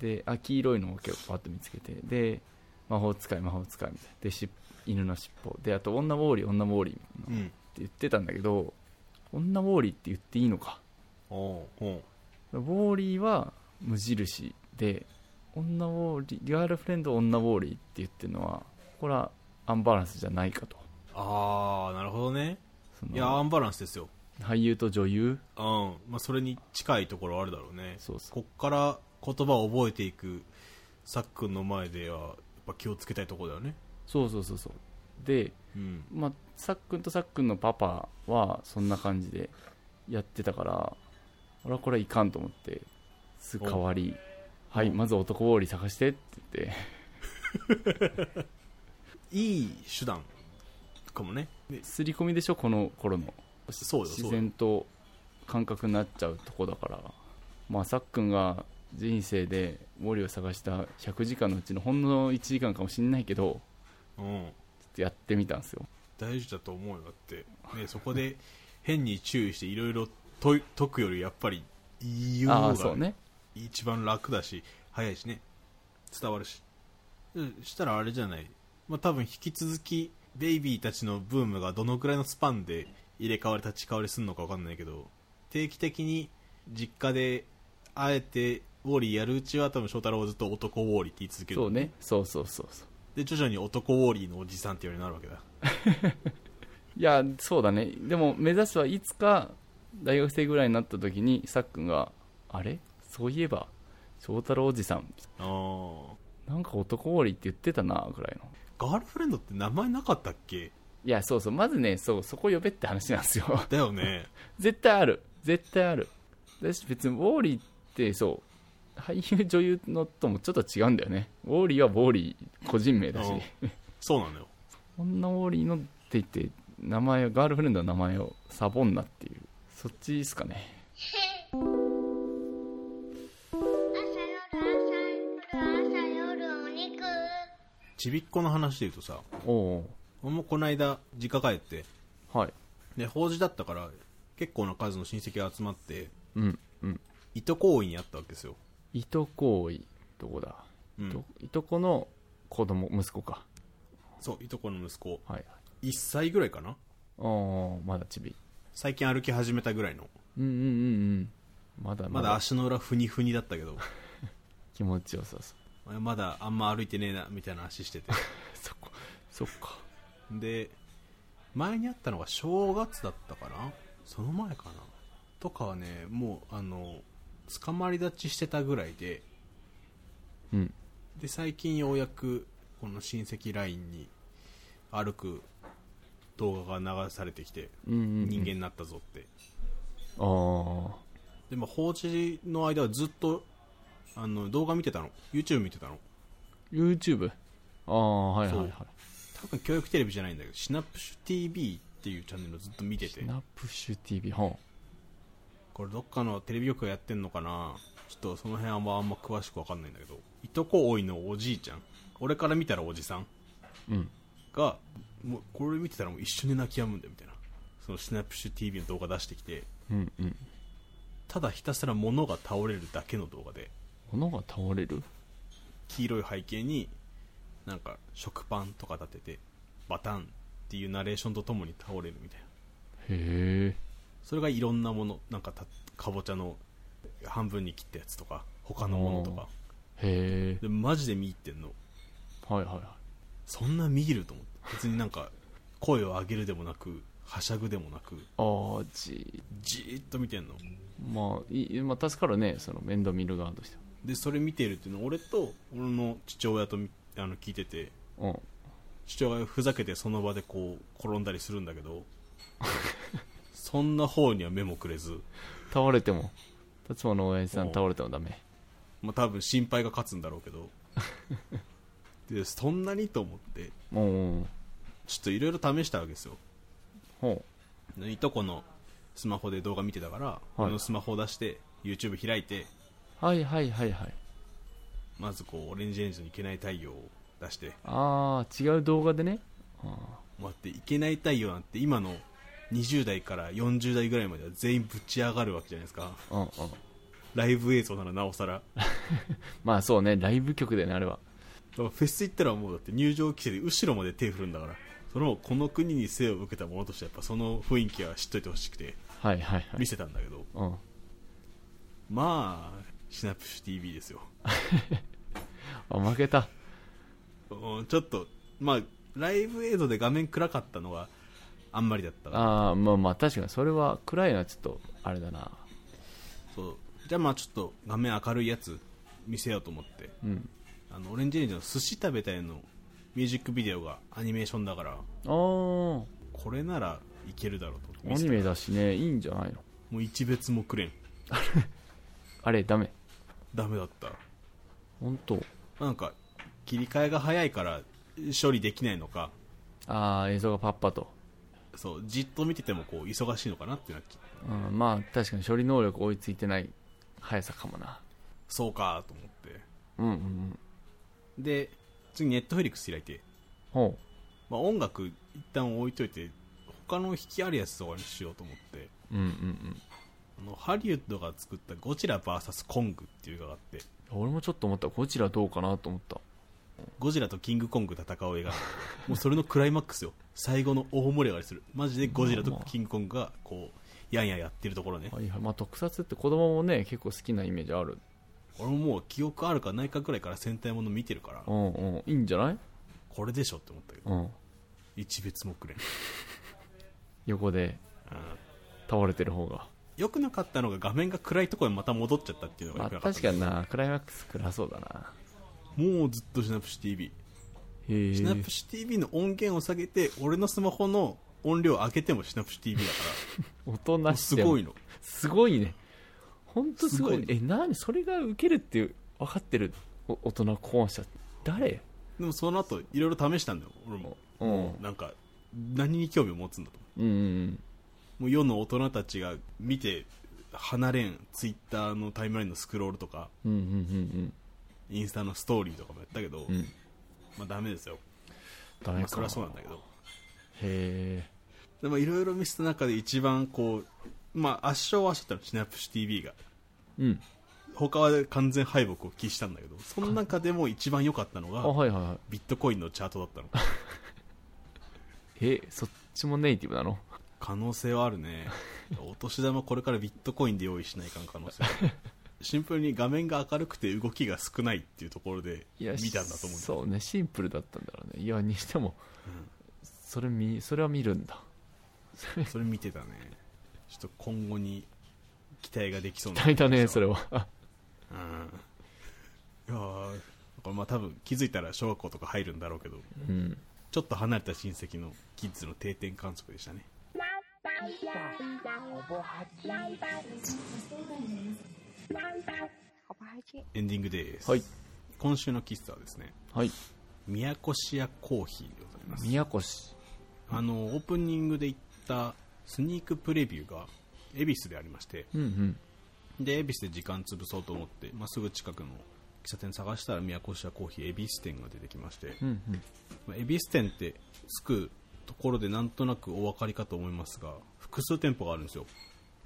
[SPEAKER 2] であ黄色いのを結構パッと見つけてで魔法使い魔法使いみたいな。でし犬の尻尾。であと女ウォーリー女ウォーリーみたいな。って
[SPEAKER 1] うん
[SPEAKER 2] 言ってたんだけど女ウォーリーって言っていいのかウォーリーは無印で女ウォーリーガールフレンド女ウォーリーって言ってるのはこれはアンバランスじゃないかと。
[SPEAKER 1] ああなるほどね。いやアンバランスですよ。
[SPEAKER 2] 俳優と女優。
[SPEAKER 1] うん。まあそれに近いところあるだろうね。
[SPEAKER 2] そうそう。
[SPEAKER 1] こっから言葉を覚えていくさっくんの前ではやっぱ気をつけたいところだよね。
[SPEAKER 2] そうそうそうそう。で
[SPEAKER 1] うん。
[SPEAKER 2] まあ、さっくんとさっくんのパパはそんな感じでやってたから俺はこれはいかんと思ってすぐ代わりはいまず男ウォーリー探してって言って。
[SPEAKER 1] いい手段かもね。で
[SPEAKER 2] 刷り込みでしょこの頃の。自然と感覚になっちゃうとこだから。まあさっくんが人生でウォーリーを探した100時間のうちのほんの1時間かもしんないけど
[SPEAKER 1] うん。
[SPEAKER 2] ちょっとやってみたんですよ。
[SPEAKER 1] 大事だと思うよだって、ね、そこで変に注意していろいろ解解くよりやっぱり言う
[SPEAKER 2] あ
[SPEAKER 1] 方が一番楽だし早いしね。伝わるし。うんしたらあれじゃない、まあ、多分引き続きベイビーたちのブームがどのくらいのスパンで入れ替わり立ち替わりするのか分かんないけど定期的に実家であえてウォーリーやるうちは多分翔太郎はずっと男ウォーリーって言い続ける。
[SPEAKER 2] そうね。そうそうそうそう。
[SPEAKER 1] で徐々に男ウォーリーのおじさんっていうようになるわけだ。
[SPEAKER 2] いやそうだね。でも目指すはいつか大学生ぐらいになった時にさっくんがあれ？そういえば翔太郎おじさん。
[SPEAKER 1] あー。
[SPEAKER 2] なんか男ウォーリーって言ってたなぐらいの。
[SPEAKER 1] ガールフレンドって名前なかったっけ？
[SPEAKER 2] いやそうそう。まずねそうそこ呼べって話なんですよ。
[SPEAKER 1] だよね。
[SPEAKER 2] 絶対ある。絶対ある。だし別にウォーリーってそう。俳優女優のともちょっと違うんだよね。ウォーリーはウォーリー個人名だし。
[SPEAKER 1] うんそうなのよ。
[SPEAKER 2] 女ウォーリーのって言って名前ガールフレンドの名前をサボンナっていうそっちですかね。
[SPEAKER 4] 朝夜朝夜お肉
[SPEAKER 1] ちびっこの話で言うとさ
[SPEAKER 2] おお
[SPEAKER 1] 俺もこの間実家帰って
[SPEAKER 2] はい。
[SPEAKER 1] で法事だったから結構な数の親戚が集まって
[SPEAKER 2] うんうん。
[SPEAKER 1] いとこにあったわけですよ、
[SPEAKER 2] いとこいどこだ、
[SPEAKER 1] うん。
[SPEAKER 2] といとこの子供息子か。
[SPEAKER 1] そういとこの息子。
[SPEAKER 2] はい
[SPEAKER 1] 1歳ぐらいかな？
[SPEAKER 2] おおまだちび
[SPEAKER 1] 最近歩き始めたぐらいの。
[SPEAKER 2] うんうんうんうん。まだ
[SPEAKER 1] まだ。足の裏ふにふにだったけど。
[SPEAKER 2] 気持ちよさそう。
[SPEAKER 1] まだあんま歩いてねえなみたいな足してて。
[SPEAKER 2] そっかそっか。
[SPEAKER 1] で前にあったのが正月だったかな？その前かな？とかはねもうあの捕まり立ちしてたぐらいで。
[SPEAKER 2] うん。
[SPEAKER 1] で最近ようやくこの親戚ラインに歩く動画が流されてきて
[SPEAKER 2] うんうんうん。
[SPEAKER 1] 人間になったぞって、
[SPEAKER 2] ああ
[SPEAKER 1] でも放置の間はずっとあの動画見てたの。YouTube 見てたの。
[SPEAKER 2] YouTube? ああはいはいはい。
[SPEAKER 1] 多分教育テレビじゃないんだけどシナプシュ TV っていうチャンネルをずっと見てて。
[SPEAKER 2] シナプシュ TV は
[SPEAKER 1] これどっかのテレビ局がやってんのかな？ちょっとその辺はあんま詳しくわかんないんだけど。いとこおいのおじいちゃん。俺から見たらおじさん。
[SPEAKER 2] うん。
[SPEAKER 1] がもうこれ見てたらもう一緒に泣き止むんだよみたいな。そのシナプシュ TV の動画出してきて。
[SPEAKER 2] うんうん。
[SPEAKER 1] ただひたすら物が倒れるだけの動画で。
[SPEAKER 2] 物が倒れる？
[SPEAKER 1] 黄色い背景になんか食パンとか立ててバタンっていうナレーションとともに倒れるみたいな。
[SPEAKER 2] へえ。
[SPEAKER 1] それがいろんなものなんかたかぼちゃの半分に切ったやつとか他のものとか。
[SPEAKER 2] へえ。
[SPEAKER 1] でマジで見入ってんの。
[SPEAKER 2] はいはいはい。
[SPEAKER 1] そんな見入ると思って別になんか声を上げるでもなくはしゃぐでもなく
[SPEAKER 2] ああじ
[SPEAKER 1] じーっと見てんの。
[SPEAKER 2] まあいい、まあ、助かるねその面倒見る側として
[SPEAKER 1] でそれ見てるっていうのは俺と俺の父親とみあの聞いてて
[SPEAKER 2] はうん。
[SPEAKER 1] 父親がふざけてその場でこう転んだりするんだけど そんな方には目もくれず、
[SPEAKER 2] 倒れても達馬の親父さん
[SPEAKER 1] おう
[SPEAKER 2] 倒れてもダメ。
[SPEAKER 1] まあ、多分心配が勝つんだろうけど。でそんなにと思って。
[SPEAKER 2] もう
[SPEAKER 1] ちょっといろいろ試したわけですよ。
[SPEAKER 2] ほ
[SPEAKER 1] いとこのスマホで動画見てたから、俺のスマホを出して YouTube 開いて
[SPEAKER 2] うはいはいはいはい。
[SPEAKER 1] まずこうオレンジレンジのいけない太陽を出して
[SPEAKER 2] ああ違う動画でね。あ
[SPEAKER 1] 待っていけない太陽なんて今の20代から40代ぐらいまでは全員ぶち上がるわけじゃないですか。
[SPEAKER 2] ーうんうん。
[SPEAKER 1] ライブ映像ならなおさら。
[SPEAKER 2] まあそうねライブ曲でねあれは。
[SPEAKER 1] だからフェス行ったらもうだって入場規制で後ろまで手振るんだからそのこの国に生を受けたものとしてやっぱその雰囲気は知っといてほしくて
[SPEAKER 2] はいはいはい。
[SPEAKER 1] 見せたんだけど
[SPEAKER 2] うん。
[SPEAKER 1] まあシナプシュ TV ですよ。
[SPEAKER 2] あ負けた。
[SPEAKER 1] うんちょっとまあライブ映像で画面暗かったのがあんまりだった
[SPEAKER 2] ああまあまあ確かにそれは暗いのはちょっとあれだな。
[SPEAKER 1] そう。じゃあまあちょっと画面明るいやつ見せようと思って。
[SPEAKER 2] うん。
[SPEAKER 1] あのオレンジレンジの寿司食べたいのミュージックビデオがアニメーションだから
[SPEAKER 2] ああ
[SPEAKER 1] これならいけるだろうと。
[SPEAKER 2] アニメだしねいいんじゃないの？
[SPEAKER 1] もう一別もくれん。
[SPEAKER 2] あれダメ？
[SPEAKER 1] ダメだった。
[SPEAKER 2] 本当？
[SPEAKER 1] なんか切り替えが早いから処理できないのか。
[SPEAKER 2] ああ映像がパッパと。
[SPEAKER 1] そうじっと見ててもこう忙しいのかなってなっちゃう。
[SPEAKER 2] うん、まあ確かに処理能力追いついてない速さかもな。
[SPEAKER 1] そうかと思って。
[SPEAKER 2] うんうんうん。
[SPEAKER 1] で次ネットフリックス開いて、
[SPEAKER 2] ほ
[SPEAKER 1] まあ、音楽一旦置いといて他の引きあるやつとかにしようと思って。
[SPEAKER 2] ううんうんうん。
[SPEAKER 1] あのハリウッドが作ったゴジラ VS コングっていう映画があって。
[SPEAKER 2] 俺もちょっと思った。ゴジラどうかなと思った。
[SPEAKER 1] ゴジラとキングコング戦う映画。もうそれのクライマックスよ。最後の大盛り上がりする。マジでゴジラとキングコングがこうやんややってるところね。
[SPEAKER 2] はいはい。まあ特撮って子供もね結構好きなイメージある
[SPEAKER 1] 俺ももう記憶あるかないかぐらいから戦隊もの見てるから
[SPEAKER 2] うんうん。いいんじゃない？
[SPEAKER 1] これでしょって思ったけど
[SPEAKER 2] うん。
[SPEAKER 1] 一別もくれん、
[SPEAKER 2] 横で
[SPEAKER 1] うん
[SPEAKER 2] 倒れてる方が。
[SPEAKER 1] 良くなかったのが画面が暗いところにまた戻っちゃったっていうのが
[SPEAKER 2] まあ
[SPEAKER 1] 良くなかった。
[SPEAKER 2] 確かにな。クライマックス暗そうだな。
[SPEAKER 1] もうずっとシナプシ TV
[SPEAKER 2] へえ。
[SPEAKER 1] シナプシ TV の音源を下げて俺のスマホの音量上げてもシナプシ TV だか
[SPEAKER 2] 大人
[SPEAKER 1] ら
[SPEAKER 2] しても。
[SPEAKER 1] すごいの。
[SPEAKER 2] すごいね本当すごい。
[SPEAKER 1] すごい
[SPEAKER 2] え何それがウケるって分かってる。お大人考案者。誰？
[SPEAKER 1] でもその後いろいろ試したんだよ俺も。
[SPEAKER 2] う
[SPEAKER 1] なんか何に興味を持つんだと。
[SPEAKER 2] うんうん
[SPEAKER 1] もう世の大人たちが見て離れんツイッターのタイムラインのスクロールとか
[SPEAKER 2] うんうんうん
[SPEAKER 1] インスタのストーリーとかもやったけど、
[SPEAKER 2] うん。うん
[SPEAKER 1] まあダメですよ。
[SPEAKER 2] ダメか。
[SPEAKER 1] まあそりゃそうなんだけど。
[SPEAKER 2] へえ
[SPEAKER 1] でもいろいろ見せた中で一番こうまあ圧勝はしちゃったのシナプシ TV が。
[SPEAKER 2] うん。
[SPEAKER 1] 他は完全敗北を喫したんだけどその中でも一番良かったの
[SPEAKER 2] あ
[SPEAKER 1] が
[SPEAKER 2] はいはいはい。
[SPEAKER 1] ビットコインのチャートだったの。
[SPEAKER 2] えそっちもネイティブなの？
[SPEAKER 1] 可能性はあるね。お年玉これからビットコインで用意しないかん可能性。あるシンプルに画面が明るくて動きが少ないっていうところで
[SPEAKER 2] いや
[SPEAKER 1] 見たんだと思う
[SPEAKER 2] そうねシンプルだったんだろうね。いやにしても、それ見それは見るんだ。
[SPEAKER 1] それ見てたねちょっと今後に期待ができそうな
[SPEAKER 2] 大だねそれ
[SPEAKER 1] は。
[SPEAKER 2] は
[SPEAKER 1] うん。いやーだからまあ多分気づいたら小学校とか入るんだろうけど
[SPEAKER 2] うん
[SPEAKER 1] ちょっと離れた親戚のキッズの定点観測でしたね。エンディングです、
[SPEAKER 2] はい。
[SPEAKER 1] 今週の喫茶はですね
[SPEAKER 2] はい。
[SPEAKER 1] 宮古市屋コーヒーでございます。
[SPEAKER 2] 宮古市。
[SPEAKER 1] あのオープニングで行ったスニークプレビューが恵比寿でありまして
[SPEAKER 2] うんうん。
[SPEAKER 1] で恵比寿で時間潰そうと思って、まあ、すぐ近くの喫茶店探したら宮古市屋コーヒー恵比寿店が出てきまして、
[SPEAKER 2] うんうん。
[SPEAKER 1] まあ恵比寿店ってつくところでなんとなくお分かりかと思いますが複数店舗があるんですよ。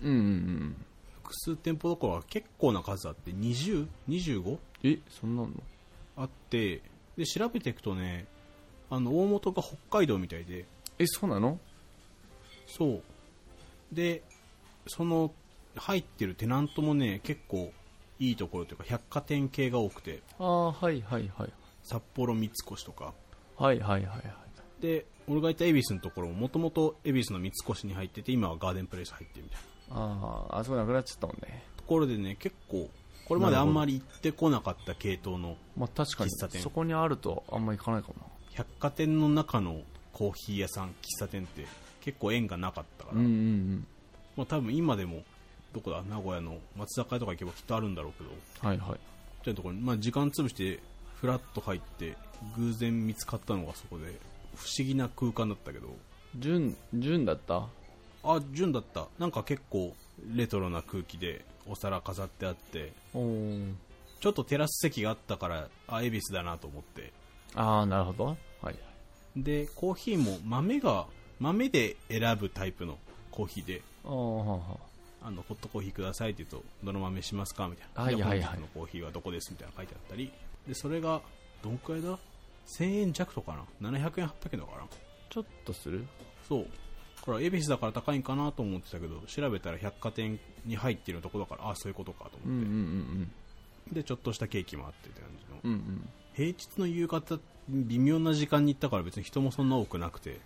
[SPEAKER 2] うんうんうん。
[SPEAKER 1] 複数店舗どころか結構な数あって 20?25?
[SPEAKER 2] えそんなの？
[SPEAKER 1] あってで調べていくとねあの大元が北海道みたいで。
[SPEAKER 2] えそうなの？
[SPEAKER 1] そうでその入ってるテナントもね結構いいところというか百貨店系が多くて。
[SPEAKER 2] ああはいはいはい。
[SPEAKER 1] 札幌三越とか。
[SPEAKER 2] はいはいはいはい。
[SPEAKER 1] で俺がいた恵比寿のところももともと恵比寿の三越に入ってて今はガーデンプレイス入ってるみたいな。
[SPEAKER 2] あああそこなくなっちゃったもんね。
[SPEAKER 1] ところでね結構これまであんまり行ってこなかった系統の
[SPEAKER 2] まあ確かに
[SPEAKER 1] 喫茶店。
[SPEAKER 2] そこにあるとあんま行かないかも。
[SPEAKER 1] 百貨店の中のコーヒー屋さん喫茶店って結構縁がなかったから、
[SPEAKER 2] なうんうん。
[SPEAKER 1] まあ、多分今でもどこだ？名古屋の松坂屋とか行けばきっとあるんだろうけど。
[SPEAKER 2] うんはいはい。
[SPEAKER 1] というところに、まあ、時間潰してフラッと入って偶然見つかったのがそこで不思議な空間だったけど。
[SPEAKER 2] 純純だった？
[SPEAKER 1] あ純だった。なんか結構レトロな空気でお皿飾ってあって。ちょっとテラス席があったからあ恵比寿だなと思って。
[SPEAKER 2] ああなるほど。はい。
[SPEAKER 1] でコーヒーも豆が豆で選ぶタイプのコーヒーで
[SPEAKER 2] あ
[SPEAKER 1] のホットコーヒーくださいって言うとどの豆しますかみたいな、
[SPEAKER 2] はい
[SPEAKER 1] で
[SPEAKER 2] はいはい。
[SPEAKER 1] のコーヒーはどこですみたいなの書いてあったりでそれがどんくらいだ？1000円弱とかな？700円800円とかな
[SPEAKER 2] ちょっとする？
[SPEAKER 1] そう。これは恵比寿だから高いんかなと思ってたけど調べたら百貨店に入ってるとこだからああそういうことかと
[SPEAKER 2] うんうんう
[SPEAKER 1] 思って、
[SPEAKER 2] ん。
[SPEAKER 1] でちょっとしたケーキもあってって感じの、
[SPEAKER 2] うんうん。
[SPEAKER 1] 平日の夕方微妙な時間に行ったから別に人もそんな多くなくて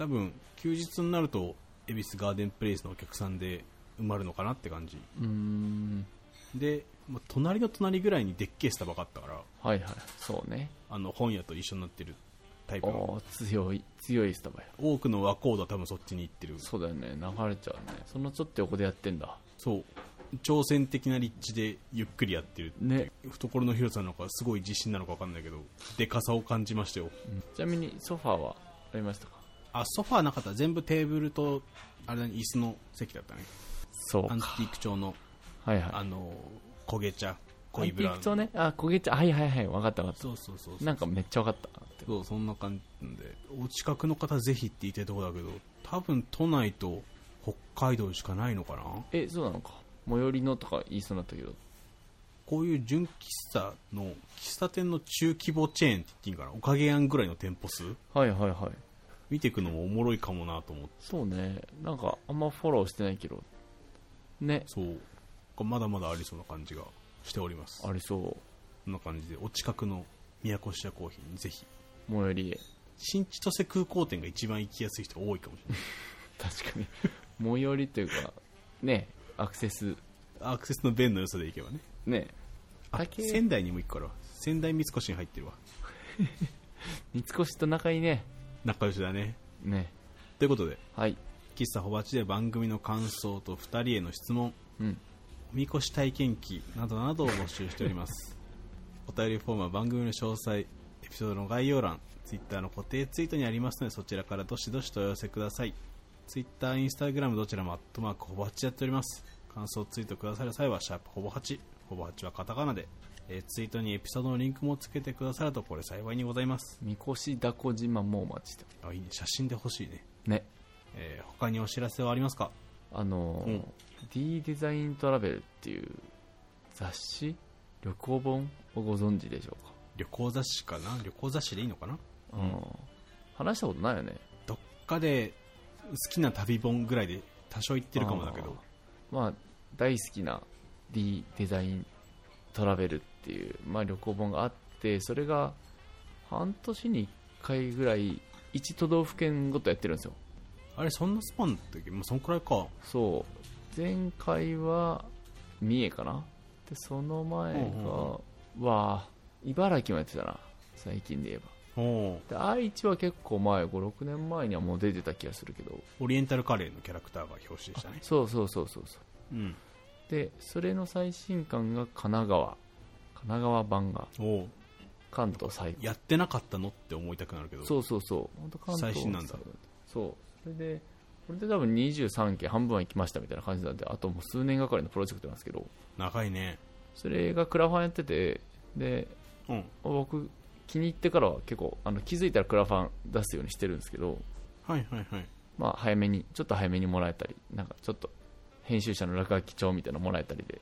[SPEAKER 1] 多分休日になると恵比寿ガーデンプレイスのお客さんで埋まるのかなって感じ。で、まあ、隣の隣ぐらいにでっけえスタバがあったから
[SPEAKER 2] はいはい。そうね。
[SPEAKER 1] あの本屋と一緒になってるタイプ
[SPEAKER 2] お
[SPEAKER 1] の。
[SPEAKER 2] お強い強いスタバや。
[SPEAKER 1] 多くの和コードは多分そっちに行ってる。
[SPEAKER 2] そうだよね。流れちゃうね。そのちょっと横でやってんだ。
[SPEAKER 1] そう。挑戦的な立地でゆっくりやってる
[SPEAKER 2] ね。
[SPEAKER 1] 懐の広さなのかすごい自信なのか分かんないけどでかさを感じましたよ。
[SPEAKER 2] ちなみにソファーはありましたか？
[SPEAKER 1] あソファーなかった。全部テーブルとあれ椅子の席だったね。アンテ
[SPEAKER 2] そうか
[SPEAKER 1] ィーク調の
[SPEAKER 2] はいはい。
[SPEAKER 1] あの焦げ茶
[SPEAKER 2] ア
[SPEAKER 1] 濃いブラウン
[SPEAKER 2] ンティーク調ね？あ焦げ茶。はいはいはい分かった分かっ
[SPEAKER 1] そうそうそうそう。
[SPEAKER 2] たなんかめっちゃ分かった。
[SPEAKER 1] そうそんな感じで。お近くの方ぜひって言いたいところだけど多分都内と北海道しかないのかな？
[SPEAKER 2] えそうなのか。最寄りのとか言いそうになったけど。
[SPEAKER 1] こういう純喫茶の喫茶店の中規模チェーンって言っていいんかな？おかげやんぐらいの店舗数？
[SPEAKER 2] はいはいはい
[SPEAKER 1] 見ていくのもおもろいかもなと思って。
[SPEAKER 2] そうね。なんかあんまフォローしてないけど。ね。
[SPEAKER 1] そう。まだまだありそうな感じがしております。
[SPEAKER 2] ありそう。
[SPEAKER 1] こんな感じでお近くの宮古市屋コーヒーにぜひ。
[SPEAKER 2] 最寄りへ。
[SPEAKER 1] 新千歳空港店が一番行きやすい人多いかもしれない。
[SPEAKER 2] 確かに。最寄りというかね。アクセス。
[SPEAKER 1] アクセスの便の良さで行けばね。
[SPEAKER 2] ね。
[SPEAKER 1] あ
[SPEAKER 2] 竹
[SPEAKER 1] 仙台にも行くから仙台三越に入ってるわ。
[SPEAKER 2] 三越と仲いいね
[SPEAKER 1] 仲良しだね。
[SPEAKER 2] ね。
[SPEAKER 1] ということで
[SPEAKER 2] はい。
[SPEAKER 1] 喫茶ホバチで番組の感想と2人への質問
[SPEAKER 2] うん。
[SPEAKER 1] おみこし体験記などなどを募集しております。お便りフォームは番組の詳細エピソードの概要欄 Twitter の固定ツイートにありますのでそちらからどしどしとお寄せください。Twitter、Instagram どちらもアットマークほぼ8やっております。感想ツイートくださる際はシャープほぼ8ほぼ8はカタカナで、えーツイートにエピソードのリンクもつけてくださるとこれ幸いにございます。
[SPEAKER 2] 三越だこ島もお待ちして
[SPEAKER 1] あいいね。写真で欲しいね、
[SPEAKER 2] ね。
[SPEAKER 1] えー他にお知らせはありますか？
[SPEAKER 2] あのー
[SPEAKER 1] うん。
[SPEAKER 2] D デザイントラベルっていう雑誌旅行本をご存知でしょうか？
[SPEAKER 1] 旅行雑誌かな？旅行雑誌でいいのかな？
[SPEAKER 2] うん。話したことないよね。
[SPEAKER 1] どっかで好きな旅本ぐらいで多少言ってるかもだけど。
[SPEAKER 2] まあ大好きな D デザイントラベルっていう、まあ、旅行本があってそれが半年に1回ぐらい1都道府県ごとやってるんですよ。
[SPEAKER 1] あれそんなスパンだったっけ、まあ、そんくらいか。
[SPEAKER 2] そう。前回は三重かな。でその前が、
[SPEAKER 1] うん
[SPEAKER 2] は茨城もやってたな。最近で言えば。
[SPEAKER 1] お
[SPEAKER 2] で愛知は結構前56年前にはもう出てた気がするけど。
[SPEAKER 1] オリエンタルカレーのキャラクターが表紙でしたね。
[SPEAKER 2] そうそうそうそうそう。
[SPEAKER 1] うん。
[SPEAKER 2] でそれの最新刊が神奈川神奈川版が関東最高
[SPEAKER 1] やってなかったのって思いたくなるけど。
[SPEAKER 2] そうそうそう。本当関東
[SPEAKER 1] 最新なんだ。
[SPEAKER 2] そう。それでこれで多分23件半分は行きましたみたいな感じなんであともう数年がかりのプロジェクトなんですけど。
[SPEAKER 1] 長いね。
[SPEAKER 2] それがクラファンやっててで
[SPEAKER 1] うん。
[SPEAKER 2] 僕気に入ってからは結構あの気づいたらクラファン出すようにしてるんですけど。
[SPEAKER 1] はいはいはい。
[SPEAKER 2] まあ早めにちょっと早めにもらえたりなんかちょっと編集者の落書き帳みたいなのもらえたりで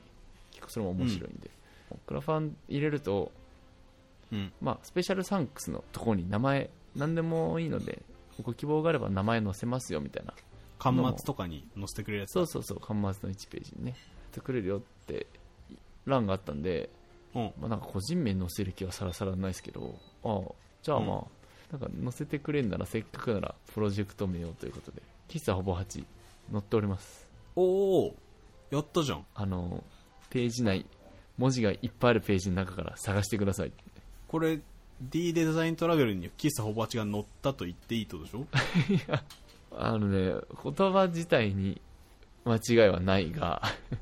[SPEAKER 2] 結構それも面白いんで、クラファン入れると
[SPEAKER 1] うん。
[SPEAKER 2] まあ、スペシャルサンクスのところに名前何でもいいのでご希望があれば名前載せますよみたいな。
[SPEAKER 1] 端末とかに載せてくれるやつ
[SPEAKER 2] そうそうそう端末の1ページにね。作れるよって欄があったんで、
[SPEAKER 1] うん。
[SPEAKER 2] まあ、なんか個人名載せる気はさらさらないですけどああじゃあまあ、なんか載せてくれんならせっかくならプロジェクト名をということで喫茶ほぼ8載っております。
[SPEAKER 1] おおやったじゃん。
[SPEAKER 2] あのページ内文字がいっぱいあるページの中から探してください。
[SPEAKER 1] これ D デザイントラベルに喫茶ほぼ8が載ったと言っていいってことでしょ？
[SPEAKER 2] あのね言葉自体に間違いはないが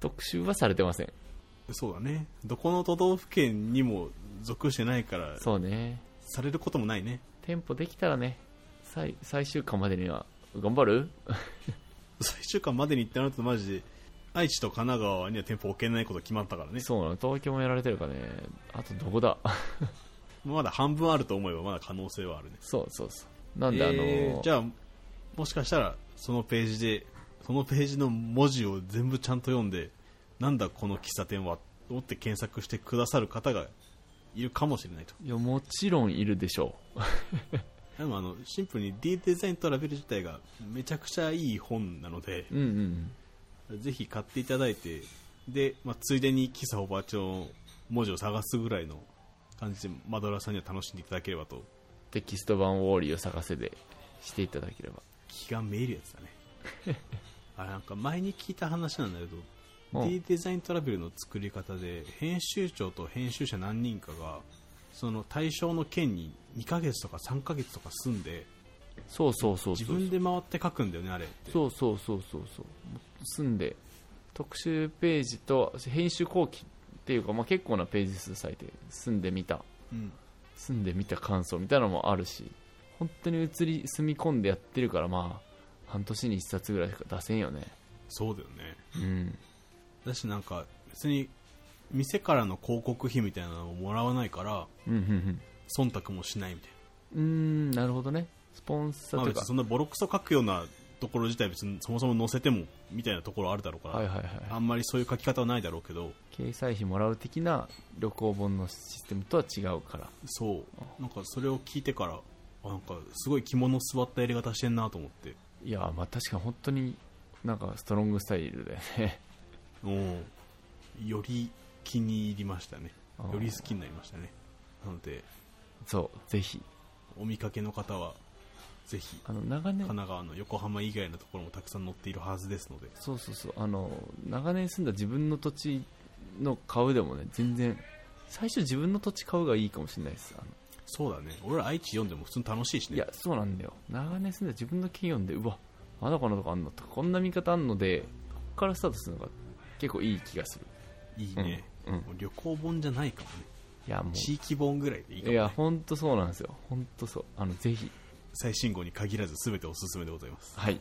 [SPEAKER 2] 特集はされてません。
[SPEAKER 1] そうだね。どこの都道府県にも属してないから
[SPEAKER 2] そうね。
[SPEAKER 1] されることもないね。
[SPEAKER 2] 店舗できたらね最最終巻までには頑張る？
[SPEAKER 1] 最終巻までにってなるとマジで愛知と神奈川には店舗置けないこと決まったからね。
[SPEAKER 2] そうなの？東京もやられてるからね？あとどこだ？
[SPEAKER 1] まだ半分あると思えばまだ可能性はあるね。
[SPEAKER 2] そうそうそう。なんで、あの
[SPEAKER 1] えーじゃあもしかしたらそのページでそのページの文字を全部ちゃんと読んでなんだこの喫茶店はと思って検索してくださる方がいるかもしれないと。
[SPEAKER 2] いやもちろんいるでしょ
[SPEAKER 1] でもあのシンプルに D デザイントラベル自体がめちゃくちゃいい本なので
[SPEAKER 2] ううんうん
[SPEAKER 1] ぜひ買っていただいてで、まあ、ついでに喫茶おばあちゃんの文字を探すぐらいの感じでマドラーさんには楽しんでいただければと。
[SPEAKER 2] テキスト版ウォーリーを探せでしていただければ。
[SPEAKER 1] 気がめいるやつだね。あなんか前に聞いた話なんだけど
[SPEAKER 2] うん。
[SPEAKER 1] D デザイントラベルの作り方で編集長と編集者何人かがその対象の県に2ヶ月とか3ヶ月とか住んで
[SPEAKER 2] そうそうそうそう。
[SPEAKER 1] 自分で回って書くんだよねあれって。
[SPEAKER 2] そうそうそうそうそう住んで特集ページと編集後期っていうか、まあ、結構なページ数割いて住んでみた。
[SPEAKER 1] うん。
[SPEAKER 2] 住んでみた感想みたいなのもあるし本当に移り住み込んでやってるからまあ半年に1冊ぐらいしか出せんよね。
[SPEAKER 1] そうだよね。
[SPEAKER 2] うん。
[SPEAKER 1] だしなんか別に店からの広告費みたいなのをもらわないから
[SPEAKER 2] うんうん
[SPEAKER 1] 忖度もしないみたい
[SPEAKER 2] うんうーんなるほどね。スポンサ
[SPEAKER 1] な、まあ、
[SPEAKER 2] ーとか、
[SPEAKER 1] 別にそんなボロクソ書くようなところ自体別にそもそも載せてもみたいなところあるだろうから、
[SPEAKER 2] はいはいはい。
[SPEAKER 1] あんまりそういう書き方はないだろうけど
[SPEAKER 2] 掲載費もらう的な旅行本のシステムとは違うから。
[SPEAKER 1] そう。なんかそれを聞いてからあなんかすごい肝の座ったやり方してんなと思って。
[SPEAKER 2] いやまあ確かに本当になんかストロングスタイルだよね。
[SPEAKER 1] うんより気に入りましたね。より好きになりましたね。なので
[SPEAKER 2] そうぜひ。
[SPEAKER 1] お見かけの方はぜひ。
[SPEAKER 2] あの長年。
[SPEAKER 1] 神奈川の横浜以外のところもたくさん載っているはずですので。
[SPEAKER 2] そうそうそう。あの長年住んだ自分の土地の買うでもね全然最初自分の土地買うがいいかもしれないです。
[SPEAKER 1] そうだね。俺ら愛知読んでも普通に楽しいしね。
[SPEAKER 2] いやそうなんだよ。長年住んだ自分の県読んでうわまだこんなとこあんのとかこんな見方あんのでここからスタートするのが結構いい気がする。
[SPEAKER 1] いいね、
[SPEAKER 2] うんうん。
[SPEAKER 1] 旅行本じゃないかもね。
[SPEAKER 2] いやも
[SPEAKER 1] 地域本ぐらいでいいかも、
[SPEAKER 2] うい
[SPEAKER 1] ね、
[SPEAKER 2] や本当そうなんですよ。本当そう。あのぜひ
[SPEAKER 1] 最新号に限らず全ておすすめでございます。
[SPEAKER 2] はい。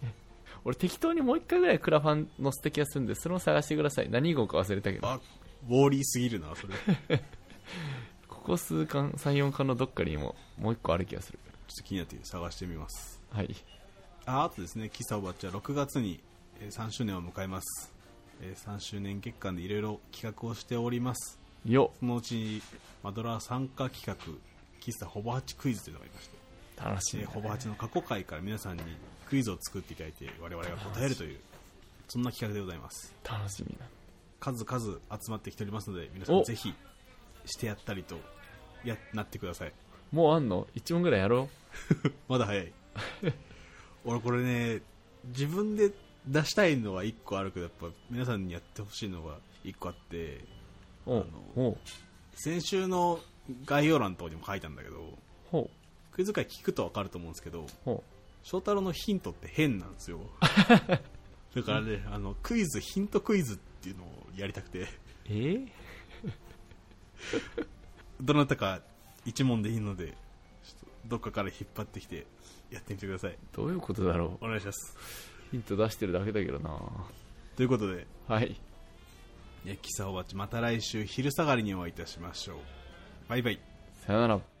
[SPEAKER 2] 俺適当にもう一回ぐらいクラファン載せた気がするんでそれを探してください。何号か忘れたけど。
[SPEAKER 1] あウォーリーすぎるなそれ。ち ょ
[SPEAKER 2] ここ数巻34巻のどっかにももう一個ある気がする。
[SPEAKER 1] っと気になって探してみます。
[SPEAKER 2] はい。
[SPEAKER 1] ああとですね喫茶おばっちゃん6月にえー3周年を迎えます、えー3周年月間でいろいろ企画をしております。
[SPEAKER 2] よ
[SPEAKER 1] そのうちマドラー参加企画喫茶ほぼ8クイズというのがありまして
[SPEAKER 2] 楽しみだね。
[SPEAKER 1] えーほぼ8の過去回から皆さんにクイズを作っていただいて我々が答えるというそんな企画でございます。
[SPEAKER 2] 楽しみだ。
[SPEAKER 1] 数々集まってきておりますので皆さん
[SPEAKER 2] お。
[SPEAKER 1] ぜひしてやったりとやなってください。
[SPEAKER 2] もうあんの？1問ぐらいやろ
[SPEAKER 1] まだ早い。俺これね自分で出したいのは1個あるけどやっぱ皆さんにやってほしいのが1個あってあの先週の概要欄のとにも書いたんだけど
[SPEAKER 2] ほ
[SPEAKER 1] クイズ会聞くと分かると思うんですけど翔太郎のヒントって変なんですよ。だからねあのクイズヒントクイズっていうのをやりたくて。
[SPEAKER 2] うえ？ー
[SPEAKER 1] どなたか1問でいいのでちょっとどっかから引っ張ってきてやってみてください。
[SPEAKER 2] どういうことだろう？
[SPEAKER 1] お願いします。
[SPEAKER 2] ヒント出してるだけだけどな。
[SPEAKER 1] ということで
[SPEAKER 2] はい。
[SPEAKER 1] キサおばちまた来週昼下がりにお会いいたしましょう。バイバイ。
[SPEAKER 2] さよなら